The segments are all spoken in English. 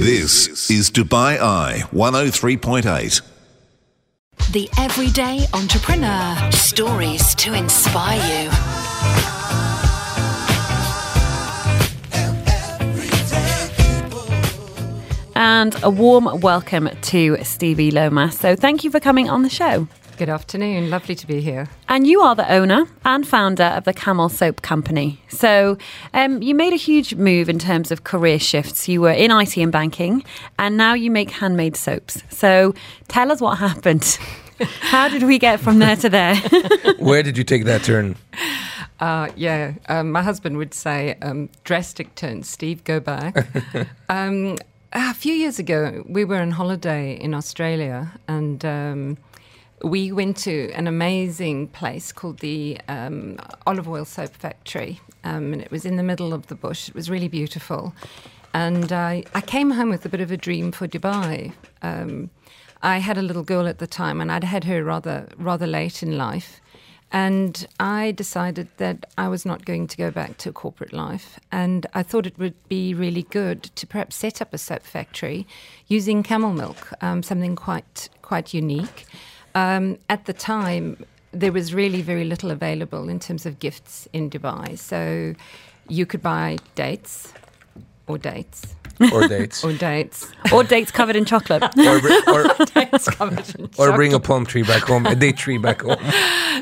This is Dubai Eye 103.8. The Everyday Entrepreneur. Stories to inspire you. And a warm welcome to Stevi Lowmass. So, thank you for coming on the show. Good afternoon. Lovely to be here. And you are the owner and founder of the Camel Soap Company. So, um, you made a huge move in terms of career shifts. You were in IT and banking, and now you make handmade soaps. So, tell us what happened. How did we get from there to there? Where did you take that turn? Uh, yeah, um, my husband would say um, drastic turn. Steve, go back. um, a few years ago, we were on holiday in Australia and um, we went to an amazing place called the um, Olive Oil Soap Factory. Um, and it was in the middle of the bush. It was really beautiful. And I, I came home with a bit of a dream for Dubai. Um, I had a little girl at the time, and I'd had her rather rather late in life. And I decided that I was not going to go back to corporate life. And I thought it would be really good to perhaps set up a soap factory using camel milk, um, something quite quite unique. Um, at the time, there was really very little available in terms of gifts in Dubai. So you could buy dates or dates Or dates? or dates. or dates covered in chocolate? or, br- or, dates covered in or bring a chocolate. plum tree back home, a date tree back home.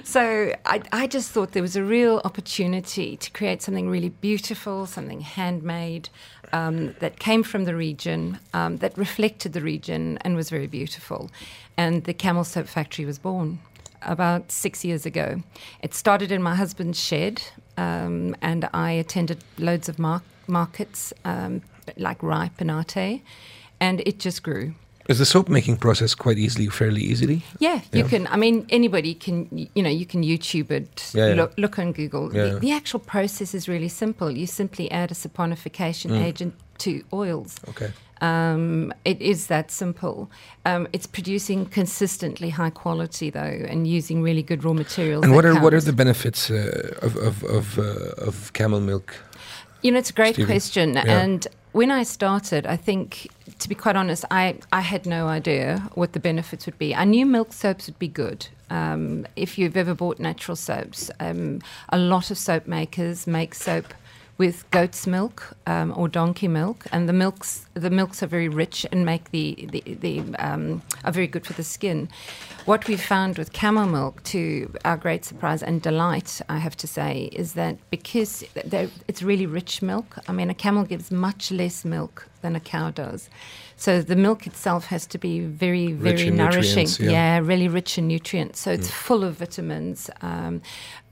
So I, I just thought there was a real opportunity to create something really beautiful, something handmade um, that came from the region, um, that reflected the region and was very beautiful. And the Camel Soap Factory was born about six years ago. It started in my husband's shed, um, and I attended loads of mar- markets um, like Ripe and Arte, and it just grew. Is the soap making process quite easily, fairly easily? Yeah, you Yeah. can. I mean, anybody can. You know, you can YouTube it. Yeah, yeah. Look, look on Google. Yeah. The, the actual process is really simple. You simply add a saponification Mm. agent to oils. Okay. Um, it is that simple. Um, it's producing consistently high quality though, and using really good raw materials. And what are what are the benefits uh, of of of, uh, of camel milk? You know, it's a great Stevi? question. Yeah. And when I started, I think, to be quite honest, I, I had no idea what the benefits would be. I knew milk soaps would be good. Um, if you've ever bought natural soaps, um, a lot of soap makers make soap with goat's milk um, or donkey milk, and the milks the milks are very rich and make the the, the um, are very good for the skin. What we found with camel milk, to our great surprise and delight, I have to say, is that because it's really rich milk. I mean, a camel gives much less milk than a cow does. So the milk itself has to be very, very in nourishing. nutrients, yeah. really rich in nutrients. So it's full of vitamins, um,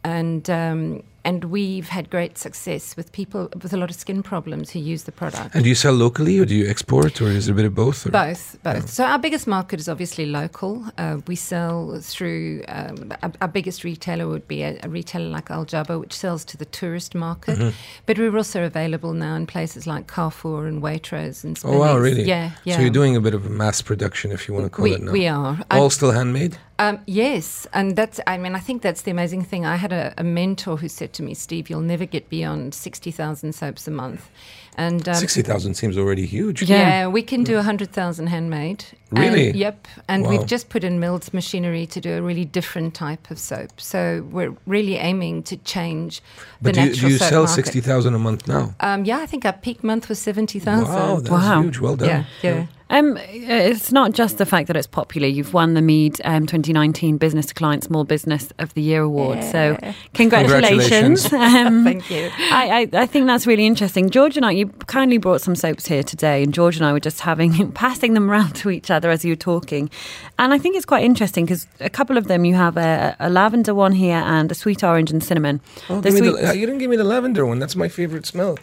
and um, and we've had great success with people with a lot of skin problems who use the product. And do you sell locally, or do you export, or is it a bit of both? Or? Both, both. So our biggest market is obviously local. Uh, we sell through um, our, our biggest retailer would be a, a retailer like Al Jaber, which sells to the tourist market. Mm-hmm. But we're also available now in places like Carrefour and Waitrose and. Oh wow, really? Yeah, yeah. So you're doing a bit of mass production, if you want to call we, it now. we are. All still handmade. um, yes, and that's. I mean, I think that's the amazing thing. I had a, a mentor who said to me, "Steve, you'll never get beyond sixty thousand soaps a month," and um, Sixty thousand seems already huge. Yeah. Yeah, we can do 100,000 handmade. Really? And- yep. And Wow. we've just put in milled machinery to do a really different type of soap. So we're really aiming to change But the do you, natural do you soap sell sixty thousand a month now? Um, yeah, I think our peak month was 70,000. Wow, that's Wow. huge. Well done. yeah, yeah. Um, it's not just the fact that it's popular. You've won the Mead um, 2019 Business to Client Small Business of the Year award. So, congratulations! Congratulations. um, Thank you. I, I, I think that's really interesting. George and I, you kindly brought some soaps here today, and George and I were just having passing them around to each other as you were talking. And I think it's quite interesting because a couple of them you have a, a lavender one here and a sweet orange and cinnamon. Oh, The give me sweet- the, you didn't give me the lavender one. That's my favorite smell.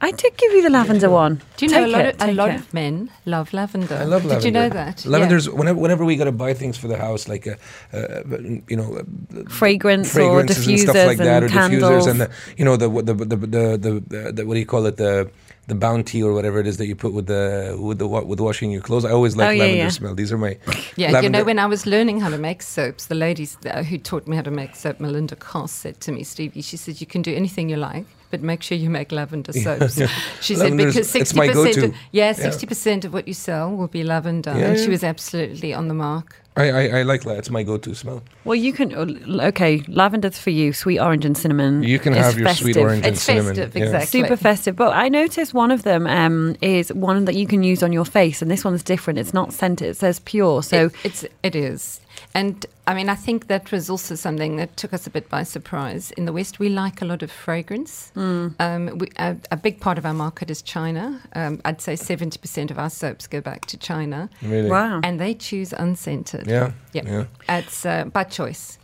I did give you the lavender one. Do you know Take a lot, it, of, a take lot it. of men love lavender? I love lavender. Did you know that? Yeah. Lavender's whenever whenever we got to buy things for the house, like a, uh, you know, uh, fragrance or fragrances and diffusers stuff like that, or candles. diffusers and the you know the the the the, the, the, the what do you call it the the bounty or whatever it is that you put with the with the wa- with washing your clothes. I always like Oh, yeah, lavender yeah. smell. These are my Yeah, you know, when I was learning how to make soaps, the ladies uh, who taught me how to make soap, Melinda Coss, said to me, Stevi, she said, you can do anything you like, but make sure you make lavender soaps. She said Lavender's- because sixty percent, go-to. yeah, Yeah. sixty percent of what you sell will be lavender, Yeah, and she was absolutely on the mark. I, I, I like that. It's my go-to smell. Well, you can. uh, Okay, lavender's for you. Sweet orange and cinnamon. You can have your sweet festive. orange and cinnamon. It's cinnamon. festive, yeah. exactly. Super festive. But I noticed one of them um, is one that you can use on your face, and this one's different. It's not scented. It says pure. So it, it's it is, and I mean I think that was also something that took us a bit by surprise. In the West, we like a lot of fragrance. Um, we, a, a big part of our market is China. Um, I'd say seventy percent of our soaps go back to China, Really? wow, and they choose unscented. Yeah. yeah, Yeah. it's uh, by choice.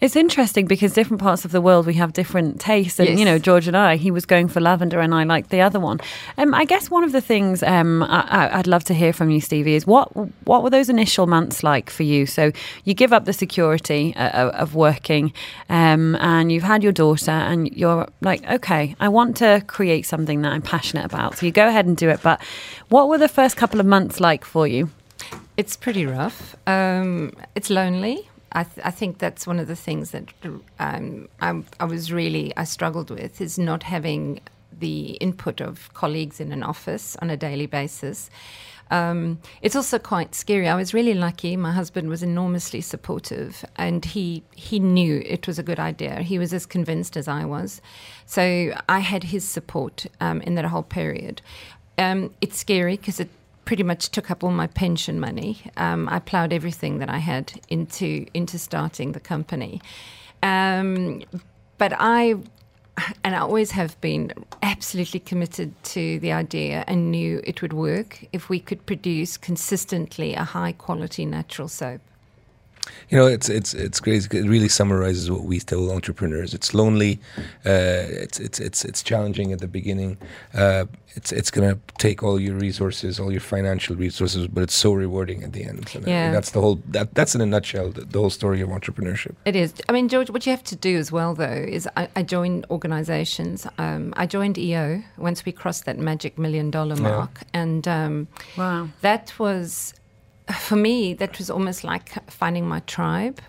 It's interesting because different parts of the world we have different tastes. And Yes. you know, George and I, he was going for lavender, and I liked the other one. Um, I guess one of the things um, I, I'd love to hear from you, Stevi, is what what were those initial months like for you? So you give up the security uh, of working, um, and you've had your daughter, and you're like, okay, I want to create something that I'm passionate about. So you go ahead and do it. But what were the first couple of months like for you? It's pretty rough. Um, it's lonely. I, th- I think that's one of the things that um, I, I was really I struggled with is not having the input of colleagues in an office on a daily basis. Um, it's also quite scary. I was really lucky. My husband was enormously supportive, and he he knew it was a good idea. He was as convinced as I was, so I had his support um, in that whole period. Um, it's scary because it pretty much took up all my pension money. Um, I ploughed everything that I had into into starting the company, um, but I and I always have been absolutely committed to the idea and knew it would work if we could produce consistently a high quality natural soap. You know, it's it's it's crazy. It really summarizes what we tell entrepreneurs. It's lonely. Uh, it's it's it's it's challenging at the beginning. Uh, it's it's gonna take all your resources, all your financial resources, but it's so rewarding at the end. And, Yeah. that's the whole. That that's in a nutshell the, the whole story of entrepreneurship. It is. I mean, George, what you have to do as well, though, is I, I joined organizations. Um, I joined EO once we crossed that magic million dollar mark. And um, Wow. that was, for me, that was almost like finding my tribe.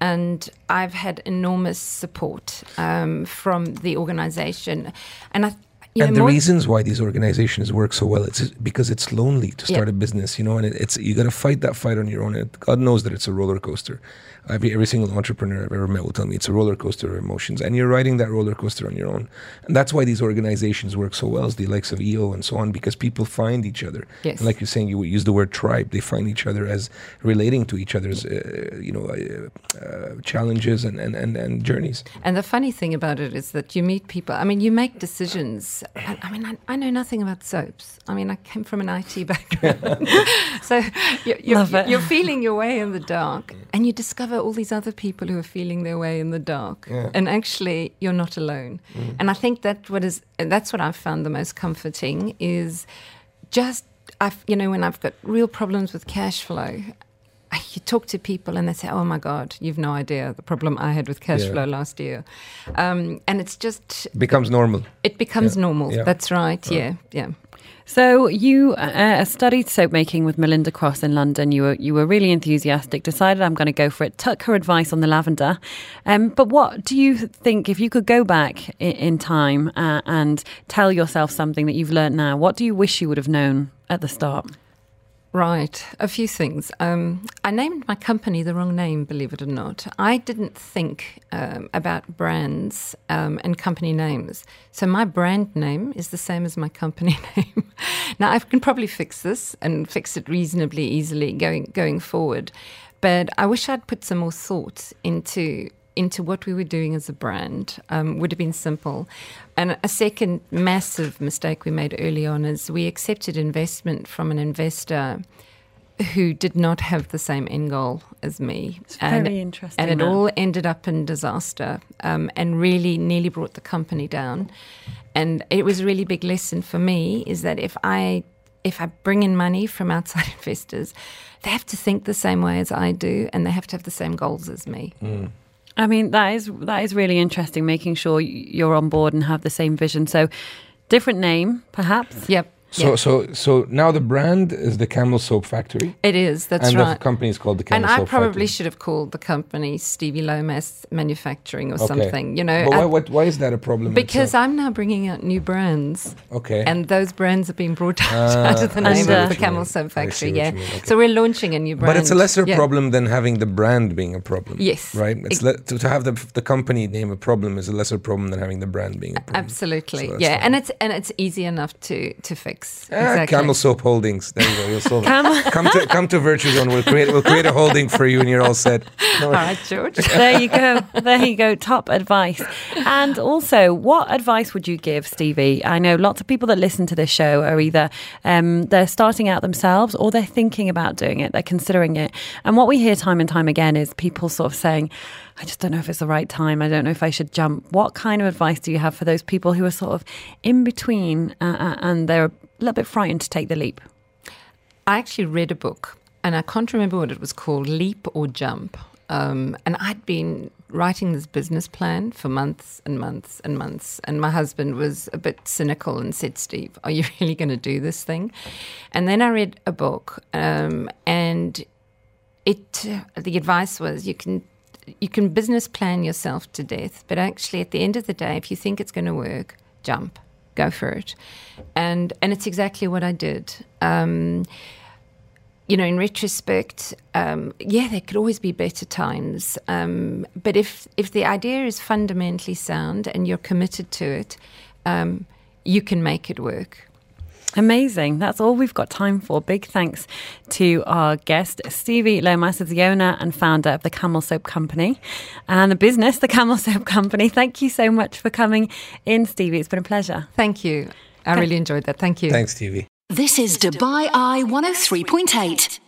And I've had enormous support um, from the organization. And I, and the reasons why these organizations work so well, it's because it's lonely to start Yeah. a business, you know, and it, it's you got to fight that fight on your own. And God knows that it's a roller coaster. Every, every single entrepreneur I've ever met will tell me it's a roller coaster of emotions, and you're riding that roller coaster on your own. And that's why these organizations work so well, as the likes of EO and so on, because people find each other. Yes. And like you're saying, you use the word tribe. They find each other as relating to each other's, uh, you know, uh, uh, challenges and, and, and, and journeys. And the funny thing about it is that you meet people. I mean, you make decisions. I, I mean, I, I know nothing about soaps. I mean, I came from an IT background, so you're, you're, you're feeling your way in the dark, and you discover all these other people who are feeling their way in the dark. Yeah. And actually, you're not alone. Mm. And I think that what is that's what I've found the most comforting is just I've you know when I've got real problems with cash flow. You talk to people and they say, "Oh my God, you've no idea the problem I had with cash Yeah. flow last year," um, and it's just becomes normal. it becomes Yeah. normal. Yeah. That's right. Yeah, yeah. So you uh, studied soap making with Melinda Cross in London. You were you were really enthusiastic. Decided I'm going to go for it. Took her advice on the lavender. Um, but what do you think if you could go back in, in time uh, and tell yourself something that you've learned now? What do you wish you would have known at the start? Right, a few things. Um, I named my company the wrong name, believe it or not. I didn't think um, about brands um, and company names. So my brand name is the same as my company name. now I can probably fix this and fix it reasonably easily going going forward. But I wish I'd put some more thought into into what we were doing as a brand um, would have been simple. And a second massive mistake we made early on is we accepted investment from an investor who did not have the same end goal as me. It's very interesting, And it that. all ended up in disaster um, and really nearly brought the company down. And it was a really big lesson for me is that if I if I bring in money from outside investors, they have to think the same way as I do and they have to have the same goals as me. I mean, that is that is really interesting. Making sure you're on board and have the same vision. So, different name, perhaps. Yep. So Yeah. so so now the brand is the Camel Soap Factory, It is. That's and right. the company is called the Camel soap. Factory. and I probably Factory. should have called the company Stevi Lowmass Manufacturing or Okay. something. You know, But why, what, why is that a problem? because itself? I'm now bringing out new brands. okay. And those brands have been brought out Ah, under the name of the Camel mean. Soap Factory. Yeah. okay. So we're launching a new brand. but it's a lesser Yeah. problem than having the brand being a problem. Yes. Right? It's le- to, to have the, the company name a problem is a lesser problem than having the brand being a problem. Absolutely. So yeah. fine. And it's and it's easy enough to to fix. Ah, exactly. Camel Soap Holdings. There you go. You'll solve Camel- it. Come to come to Virtuzone. We'll create we'll create a holding for you, and you're all set. No, All right, George. there you go. There you go. Top advice. And also, what advice would you give, Stevi? I know lots of people that listen to this show are either um, they're starting out themselves or they're thinking about doing it, they're considering it. And what we hear time and time again is people sort of saying, I just don't know if it's the right time. I don't know if I should jump. What kind of advice do you have for those people who are sort of in between uh, uh, and they're little bit frightened to take the leap? I actually read a book, and I can't remember what it was called, Leap or Jump. Um, and I'd been writing this business plan for months and months and months. And my husband was a bit cynical and said, Steve, are you really going to do this thing? And then I read a book, um, and it the advice was you can you can business plan yourself to death, but actually at the end of the day, if you think it's going to work, jump, go for it, and and it's exactly what I did. Um, you know, in retrospect, um, yeah, there could always be better times. Um, but if if the idea is fundamentally sound and you're committed to it, um, you can make it work. Amazing. That's all we've got time for. Big thanks to our guest, Stevi Lowmass, is the owner and founder of the Camel Soap Company and the business, the Camel Soap Company. Thank you so much for coming in, Stevi. It's been a pleasure. Thank you. I really enjoyed that. Thank you. Thanks, TV. This is Dubai Eye 103.8.